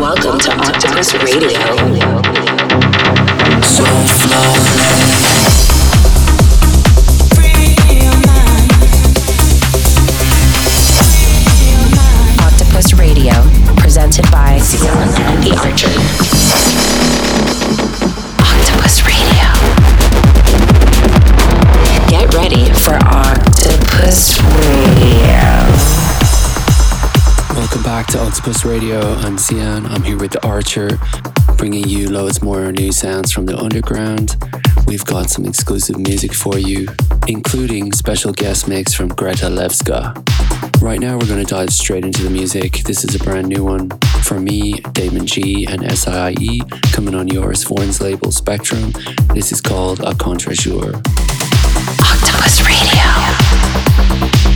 Welcome to Octopus Radio. To Octopus Radio. I'm Sian. I'm here with the Archer, bringing you loads more new sounds from the underground. We've got some exclusive music for you, including special guest mix from Greta Levska. Right now, we're going to dive straight into the music. This is a brand new one for me, Damon G, and SIE, coming on Joris Voorn's label Spectrum. This is called A Contre Jour. Octopus Radio.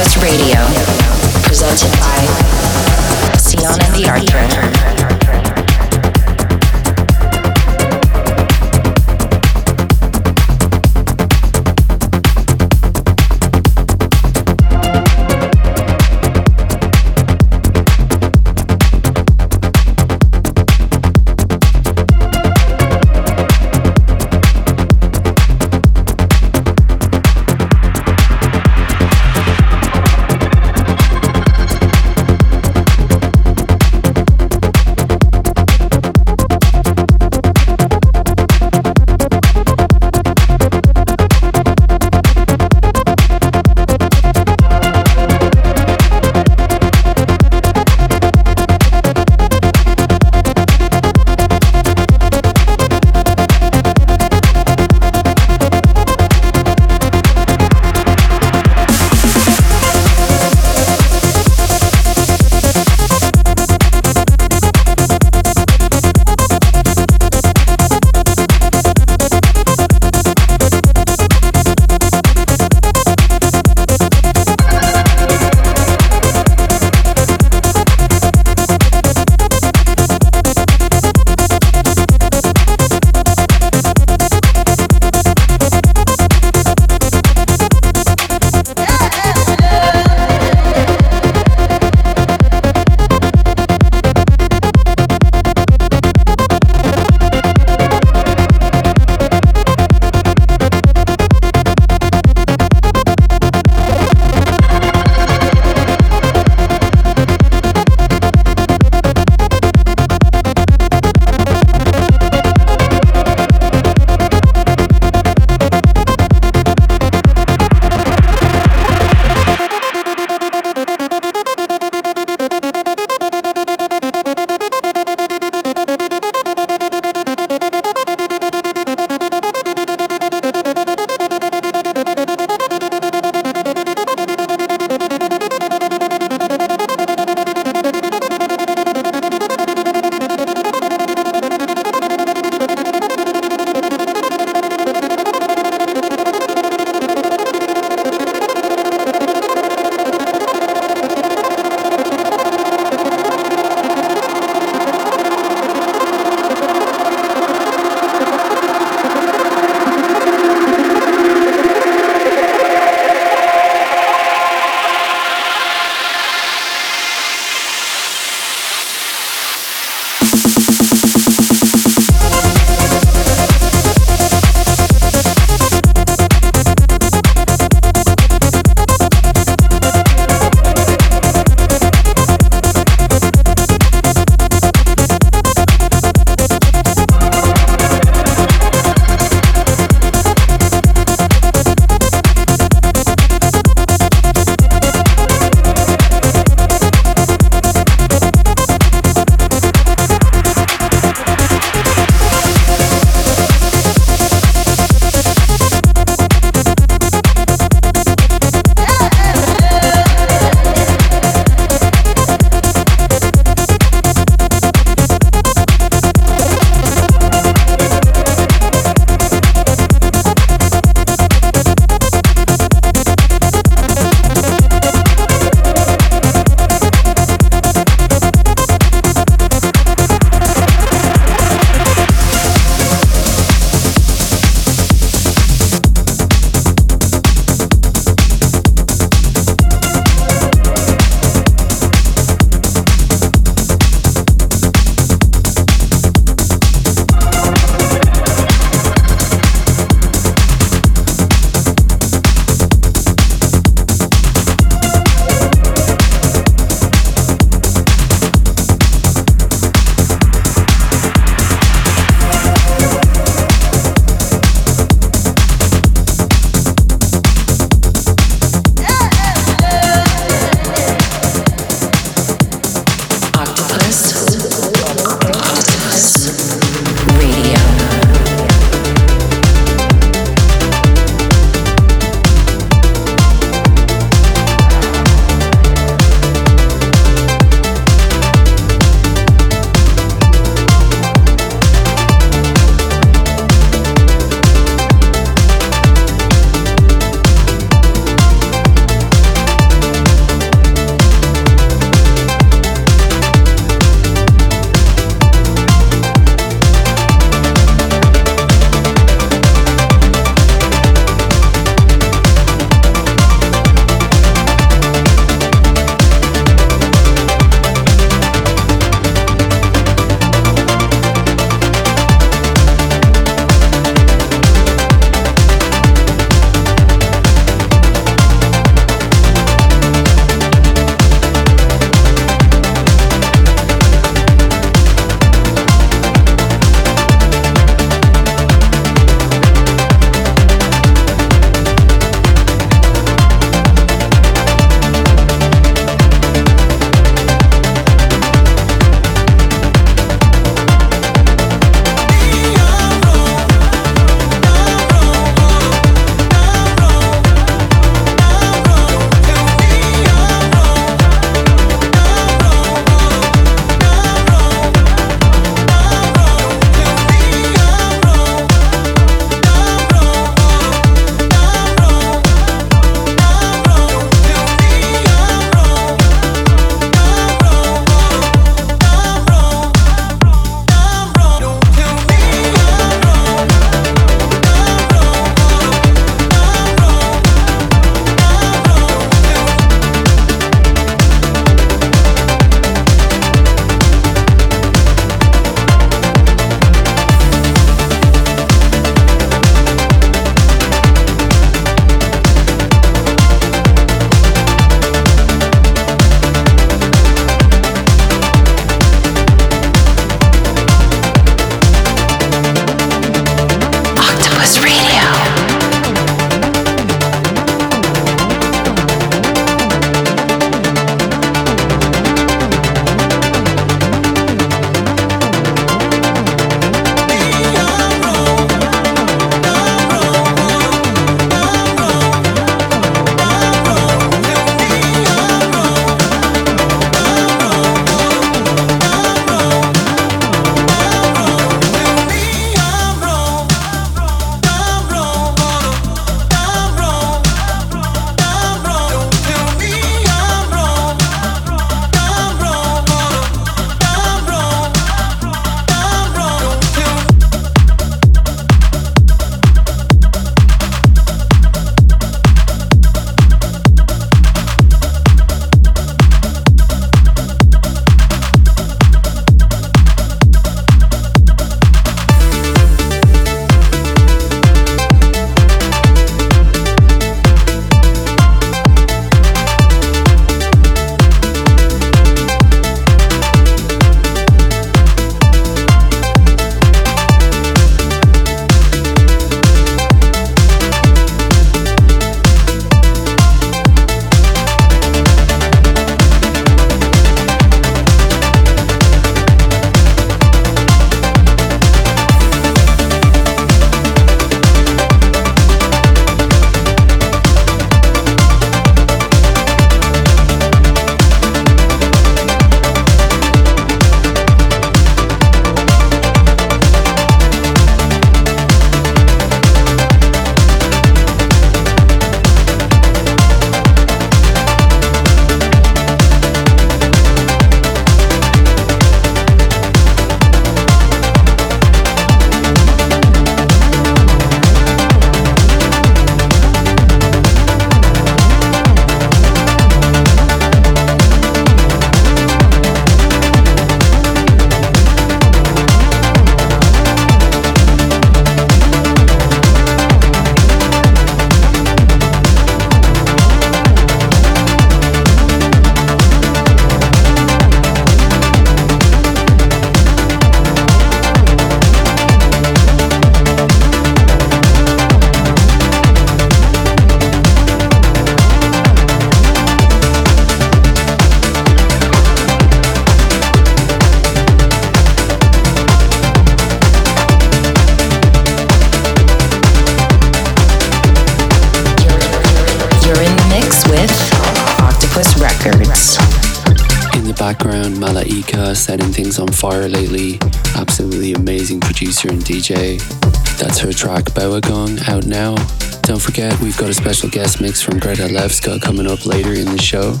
Producer and DJ. That's her track Bauergang out now. Don't forget, we've got a special guest mix from Greta Levska coming up later in the show.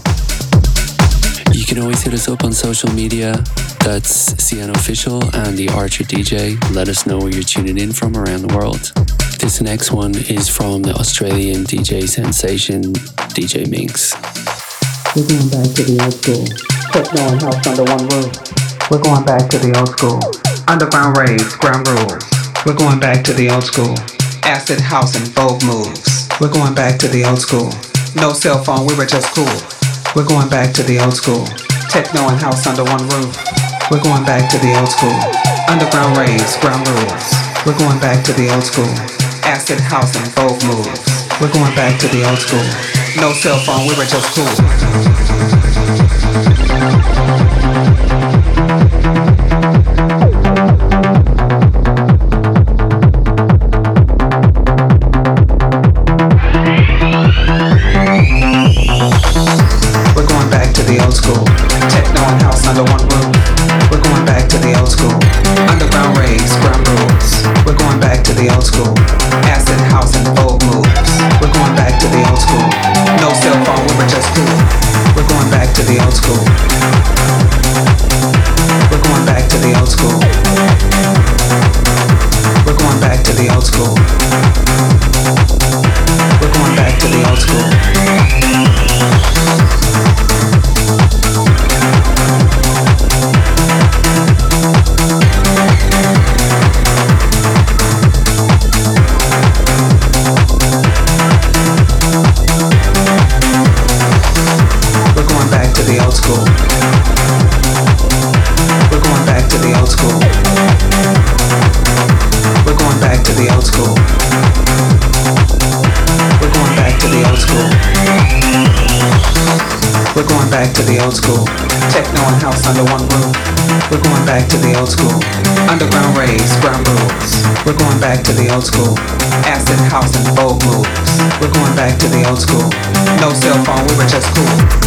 You can always hit us up on social media. That's Sian Official and the Archer DJ. Let us know where you're tuning in from around the world. This next one is from the Australian DJ sensation, DJ Minx. We're going back to the old school. Under one roof. We're going back to the old school. Underground raves, ground rules. We're going back to the old school. Acid house and Vogue moves. We're going back to the old school. No cell phone, we were just cool. We're going back to the old school. Techno and house under one roof. We're going back to the old school. Underground raves, ground rules. We're going back to the old school. Acid house and Vogue moves. We're going back to the old school. No cell phone, we were just cool. Old school. Underground raves, ground rules. We're going back to the old school. Acid house and Vogue moves. We're going back to the old school. No cell phone, we were just cool.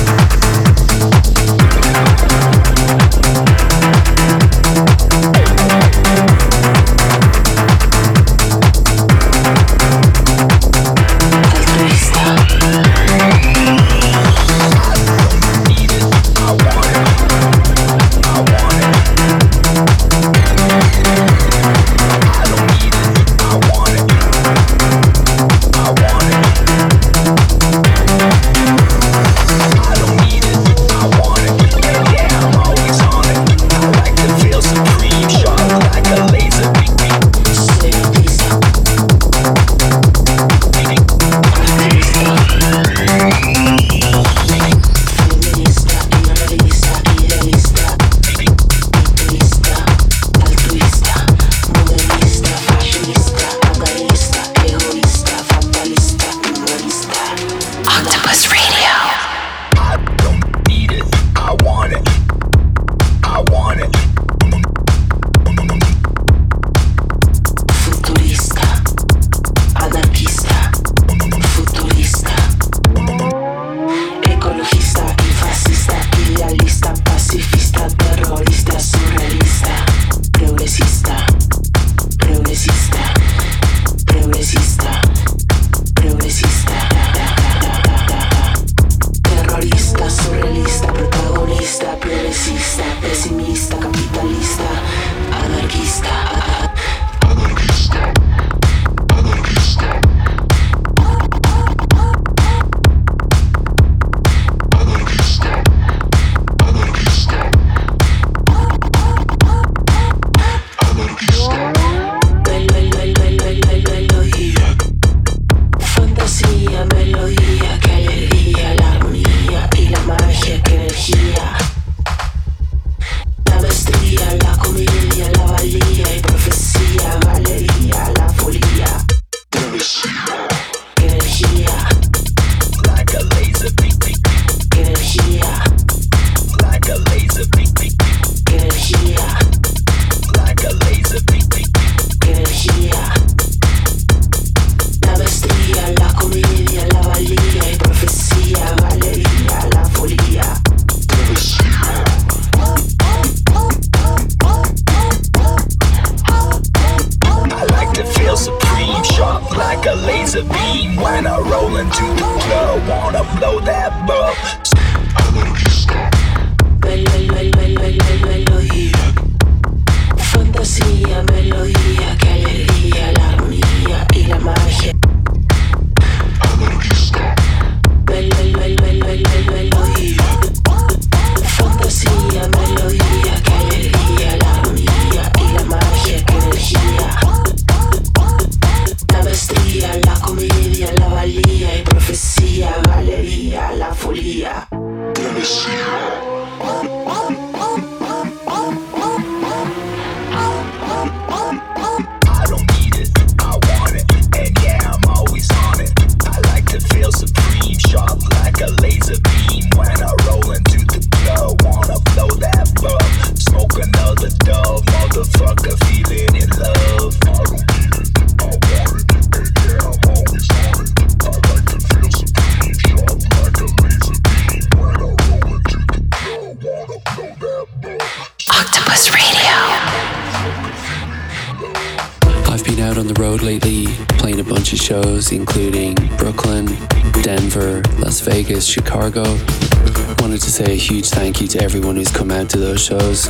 Shows.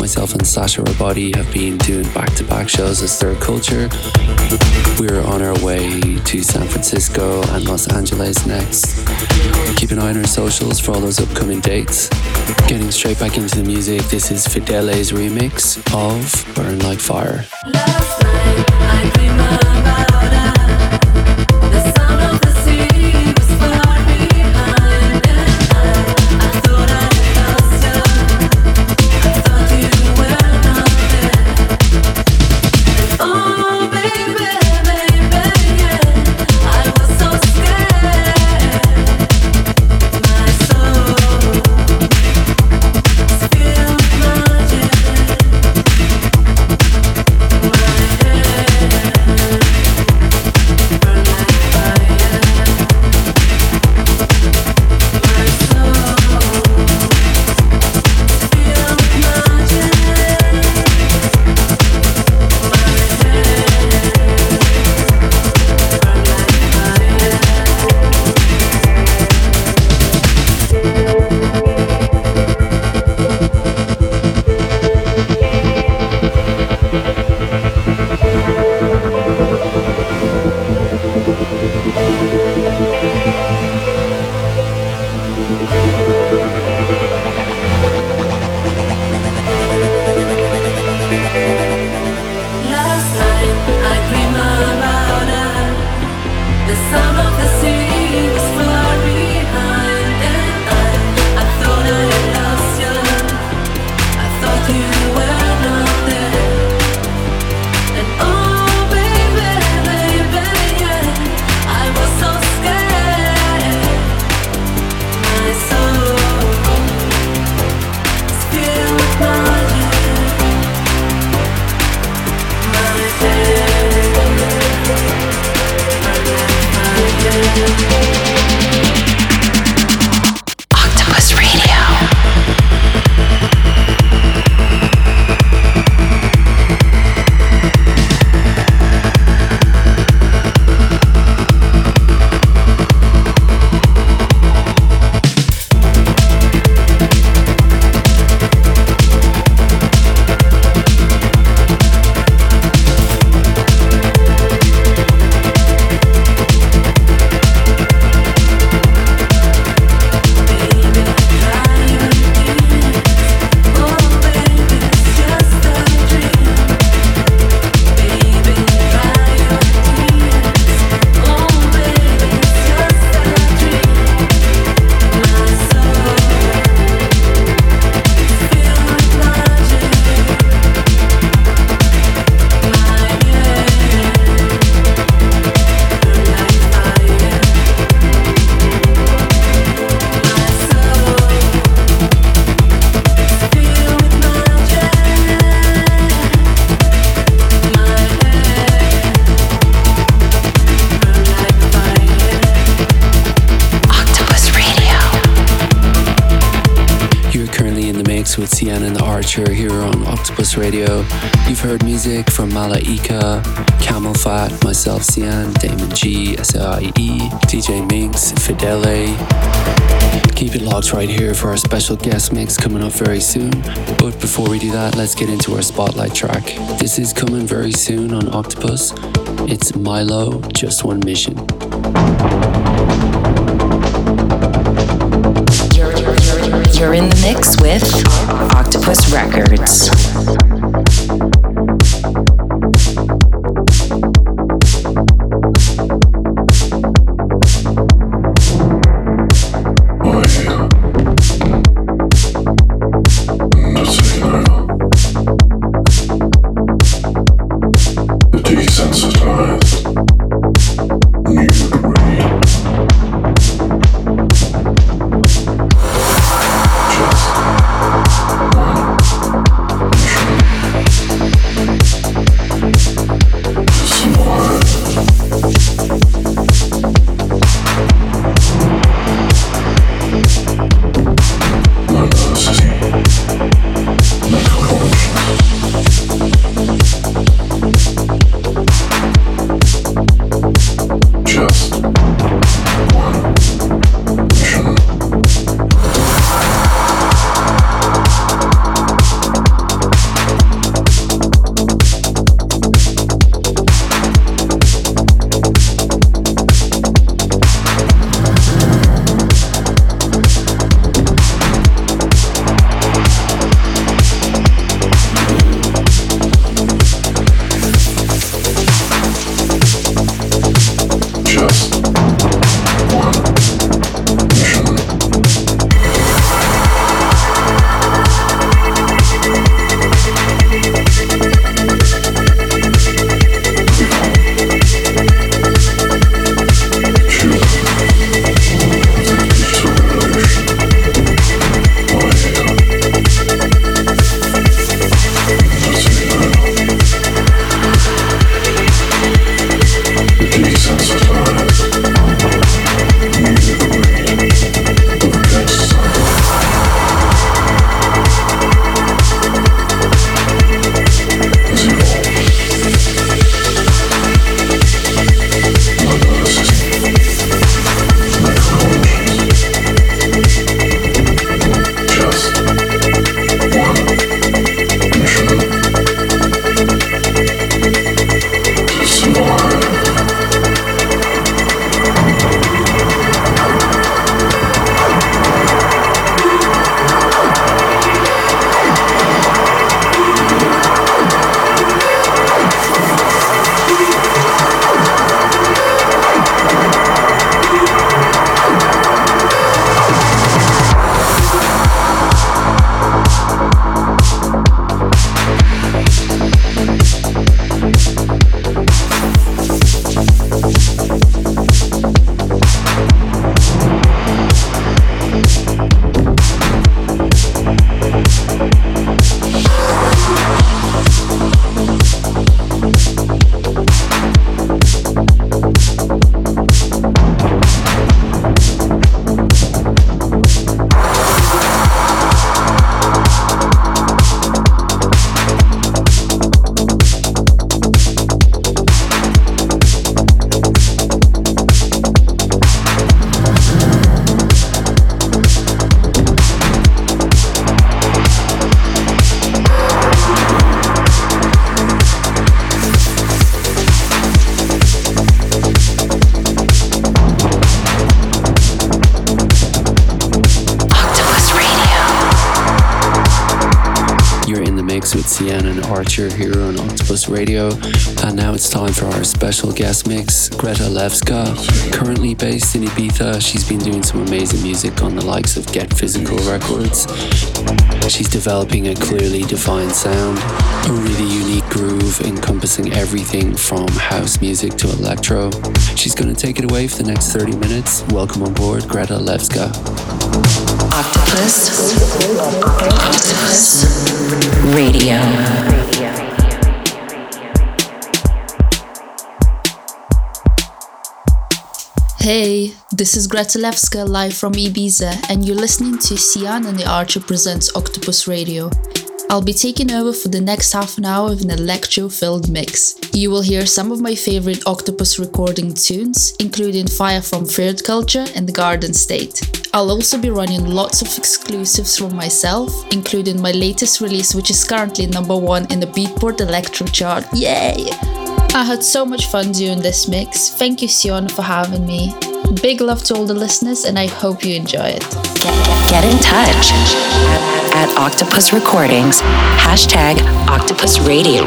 Myself and Sasha Rabati have been doing back to back shows as Third Culture. We're on our way to San Francisco and Los Angeles next. Keep an eye on our socials for all those upcoming dates. Getting straight back into the music, this is Fidele's remix of Burn Like Fire. Last Right here for our special guest mix coming up very soon. But before we do that, let's get into our spotlight track. This is coming very soon on Octopus. It's Mmyylo, Just One Mission. You're in the mix with Octopus Records. Radio. And now it's time for our special guest mix, Greta Levska. Currently based in Ibiza, she's been doing some amazing music on the likes of Get Physical Records. She's developing a clearly defined sound, a really unique groove encompassing everything from house music to electro. She's going to take it away for the next 30 minutes. Welcome on board, Greta Levska. Octopus. Octopus. Radio. Hey, this is Greta Levska live from Ibiza, and you're listening to Sian and the Archer presents Octopus Radio. I'll be taking over for the next half an hour with an electro filled mix. You will hear some of my favorite Octopus recording tunes, including Fire from Third Culture and The Garden State. I'll also be running lots of exclusives from myself, including my latest release, which is currently number one in the Beatport Electro chart. Yay! I had so much fun doing this mix. Thank you, Sian, for having me. Big love to all the listeners, and I hope you enjoy it. Get in touch at, at Octopus Recordings. Hashtag Octopus Radio.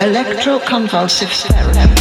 Electroconvulsive therapy.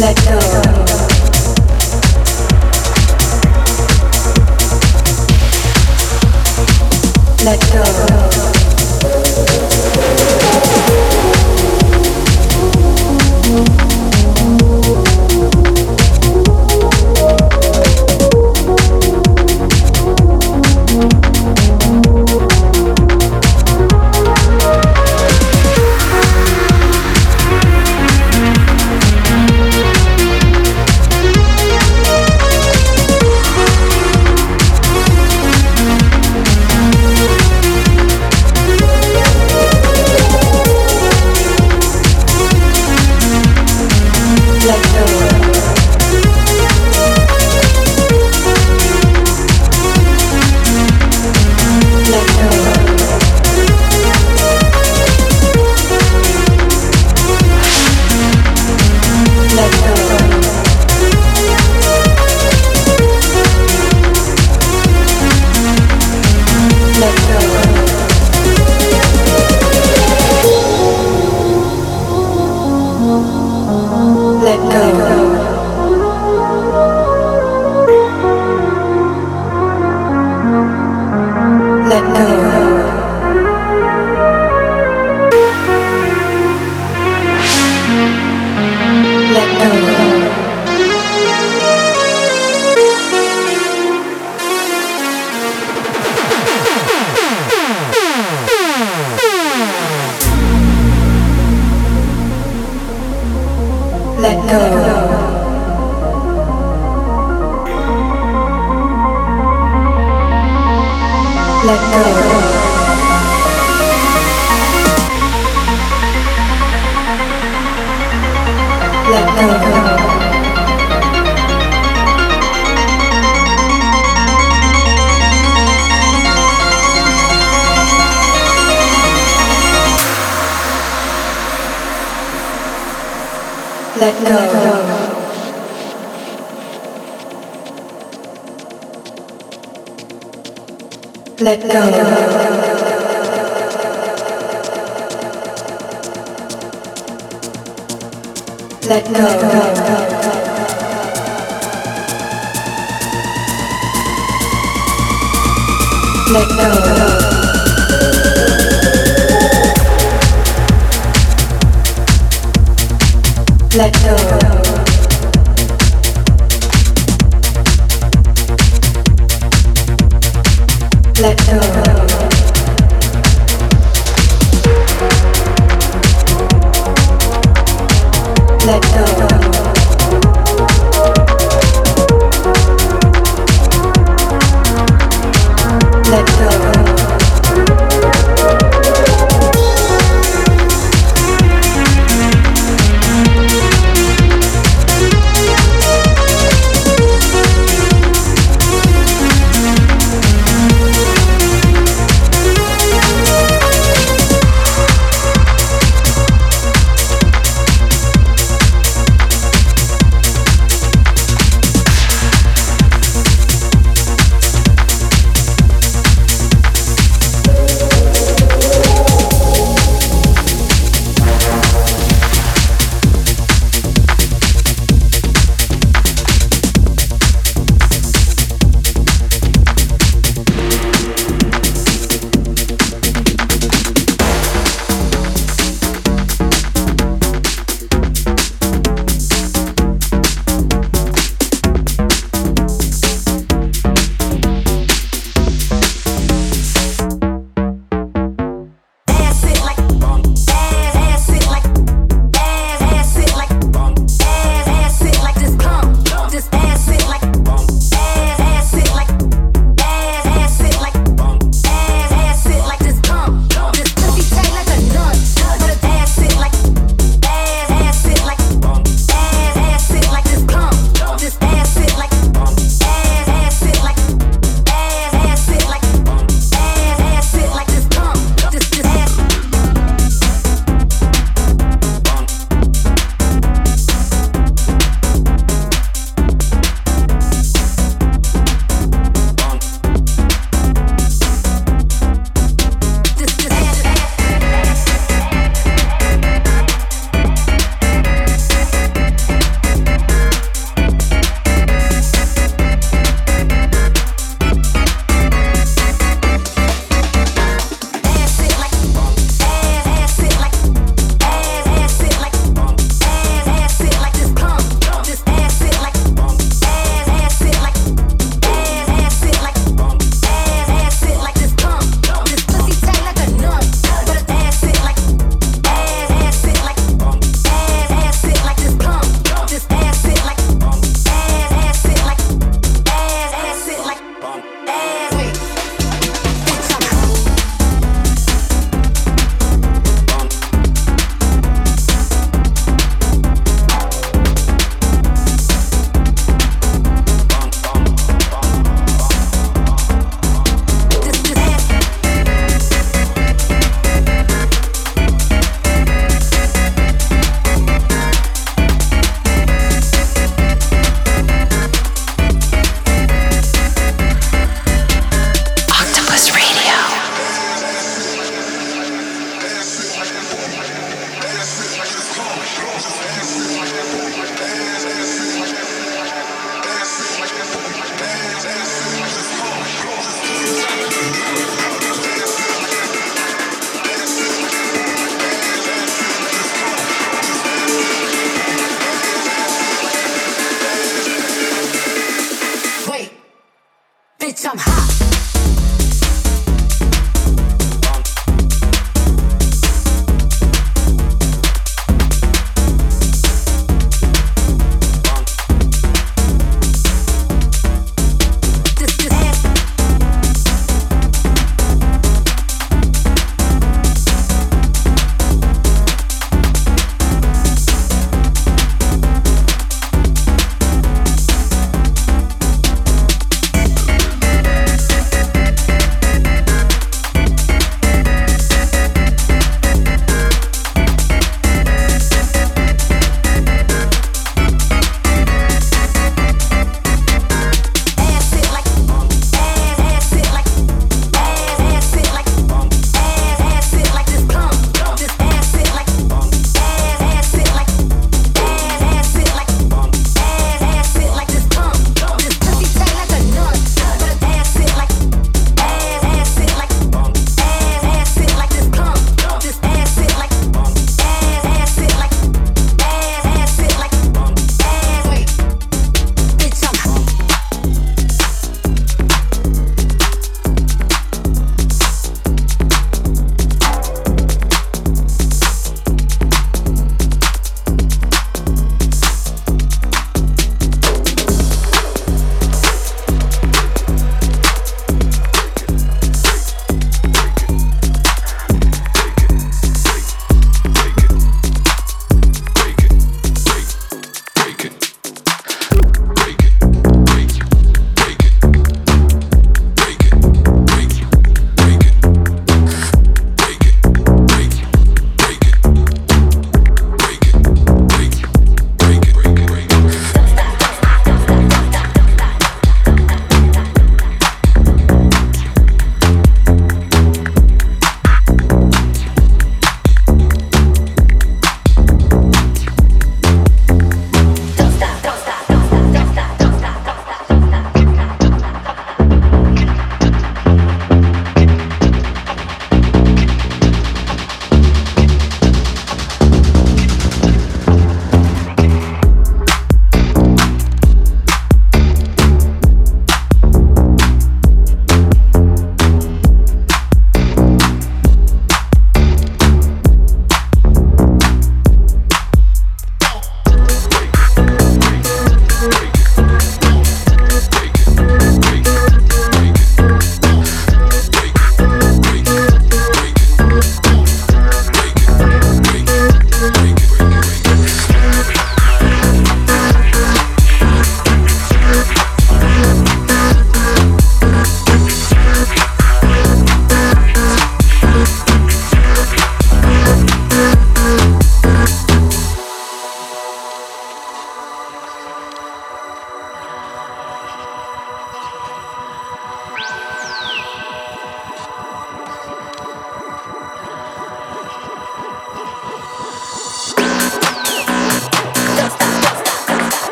Let go. Let go. Let go. Let go. Let go.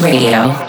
Radio.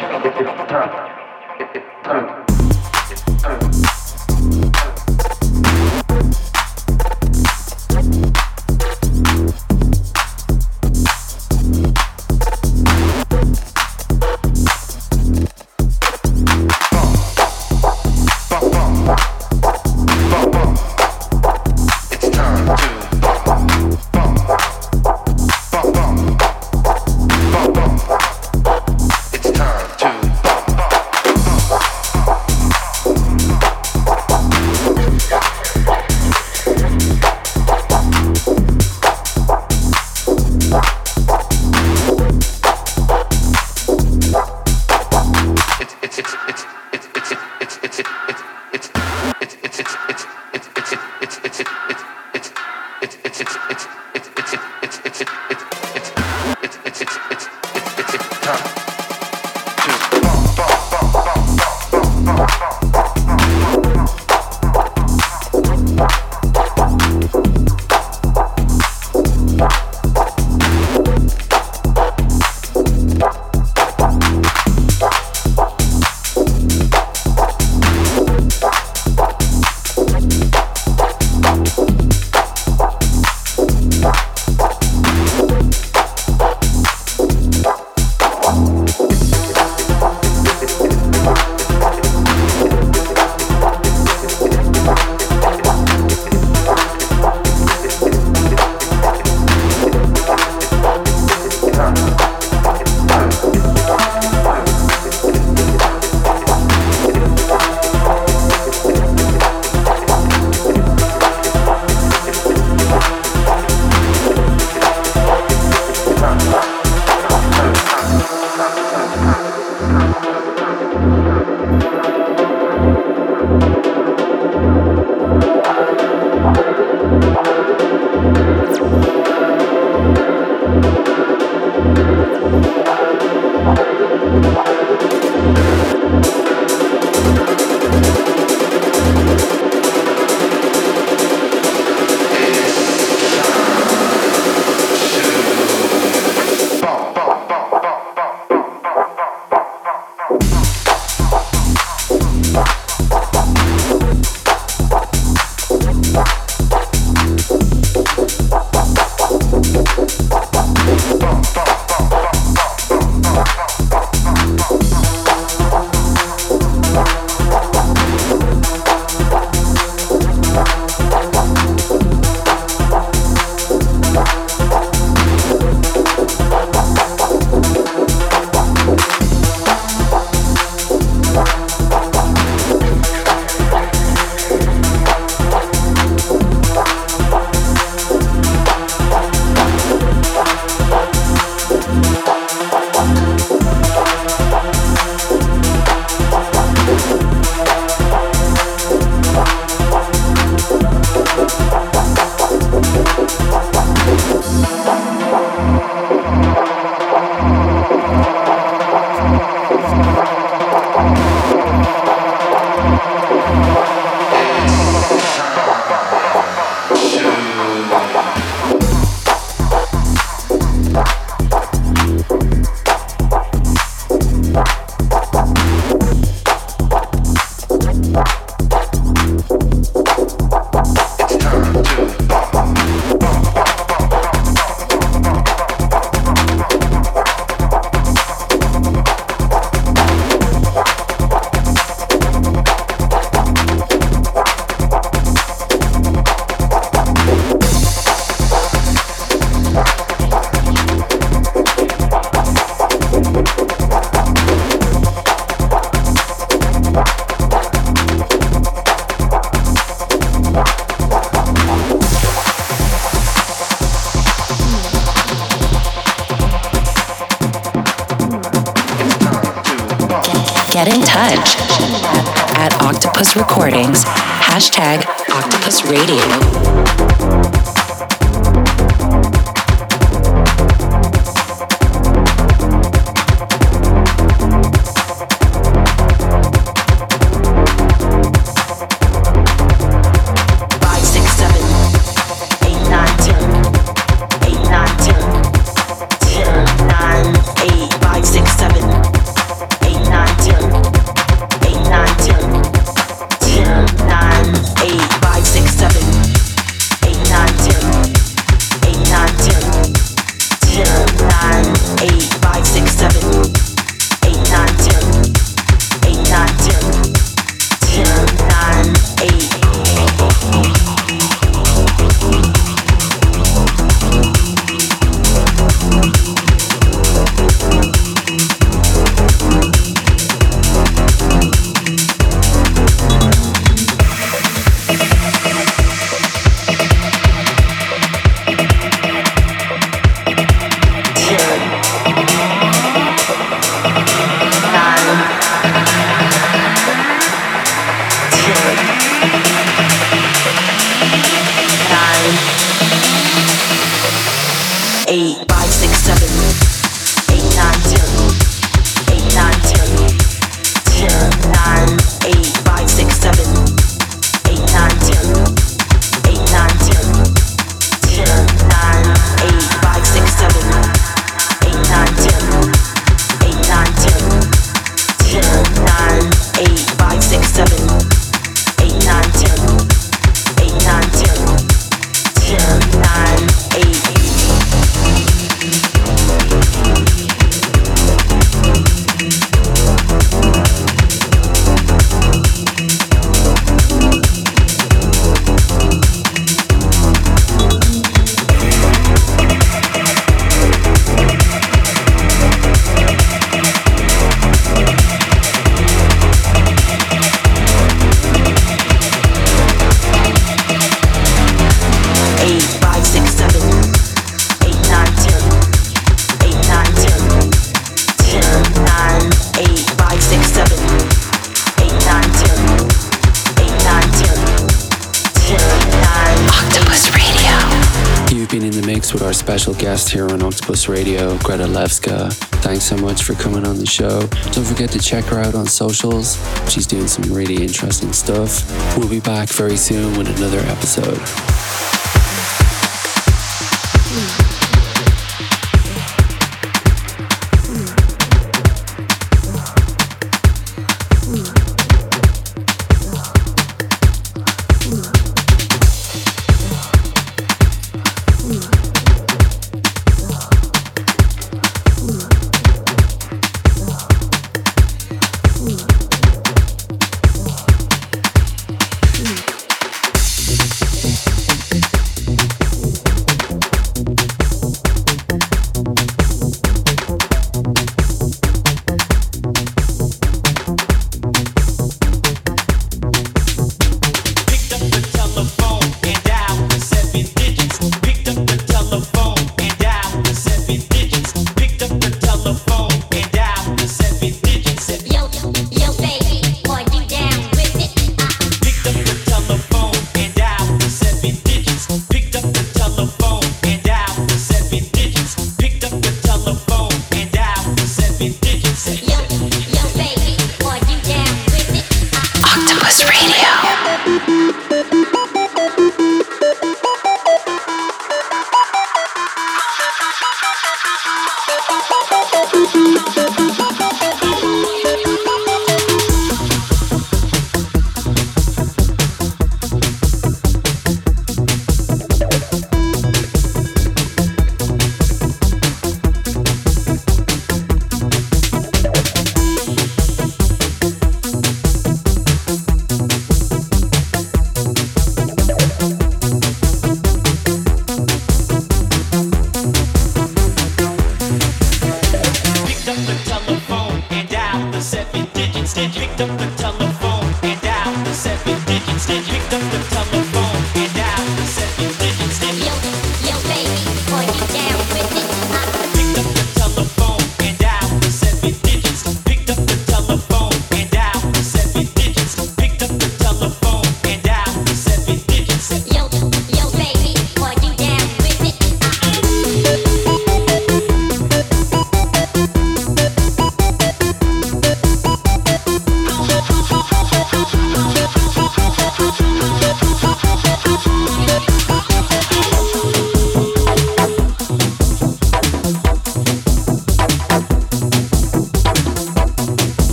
Special guest here on Octopus Radio, Greta Levska. Thanks so much for coming on the show. Don't forget to check her out on socials. She's doing some really interesting stuff. We'll be back very soon with another episode.